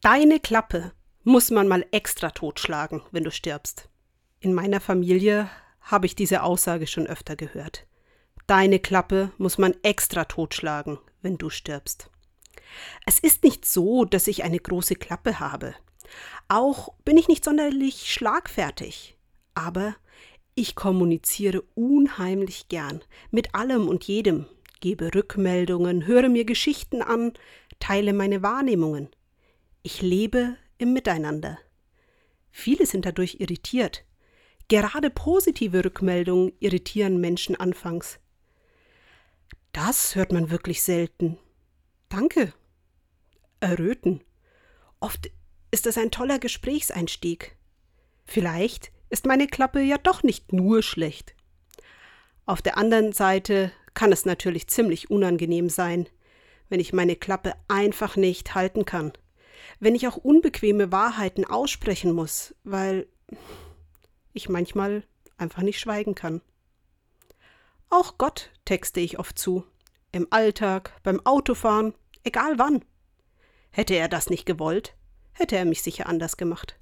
Deine Klappe muss man mal extra totschlagen, wenn du stirbst. In meiner Familie habe ich diese Aussage schon öfter gehört. Deine Klappe muss man extra totschlagen, wenn du stirbst. Es ist nicht so, dass ich eine große Klappe habe. Auch bin ich nicht sonderlich schlagfertig. Aber ich kommuniziere unheimlich gern mit allem und jedem, gebe Rückmeldungen, höre mir Geschichten an, teile meine Wahrnehmungen. Ich lebe im Miteinander. Viele sind dadurch irritiert. Gerade positive Rückmeldungen irritieren Menschen anfangs. Das hört man wirklich selten. Danke. Erröten. Oft ist es ein toller Gesprächseinstieg. Vielleicht ist meine Klappe ja doch nicht nur schlecht. Auf der anderen Seite kann es natürlich ziemlich unangenehm sein, wenn ich meine Klappe einfach nicht halten kann wenn ich auch unbequeme Wahrheiten aussprechen muss, weil ich manchmal einfach nicht schweigen kann. Auch Gott texte ich oft zu. Im Alltag, beim Autofahren, egal wann. Hätte er das nicht gewollt, hätte er mich sicher anders gemacht.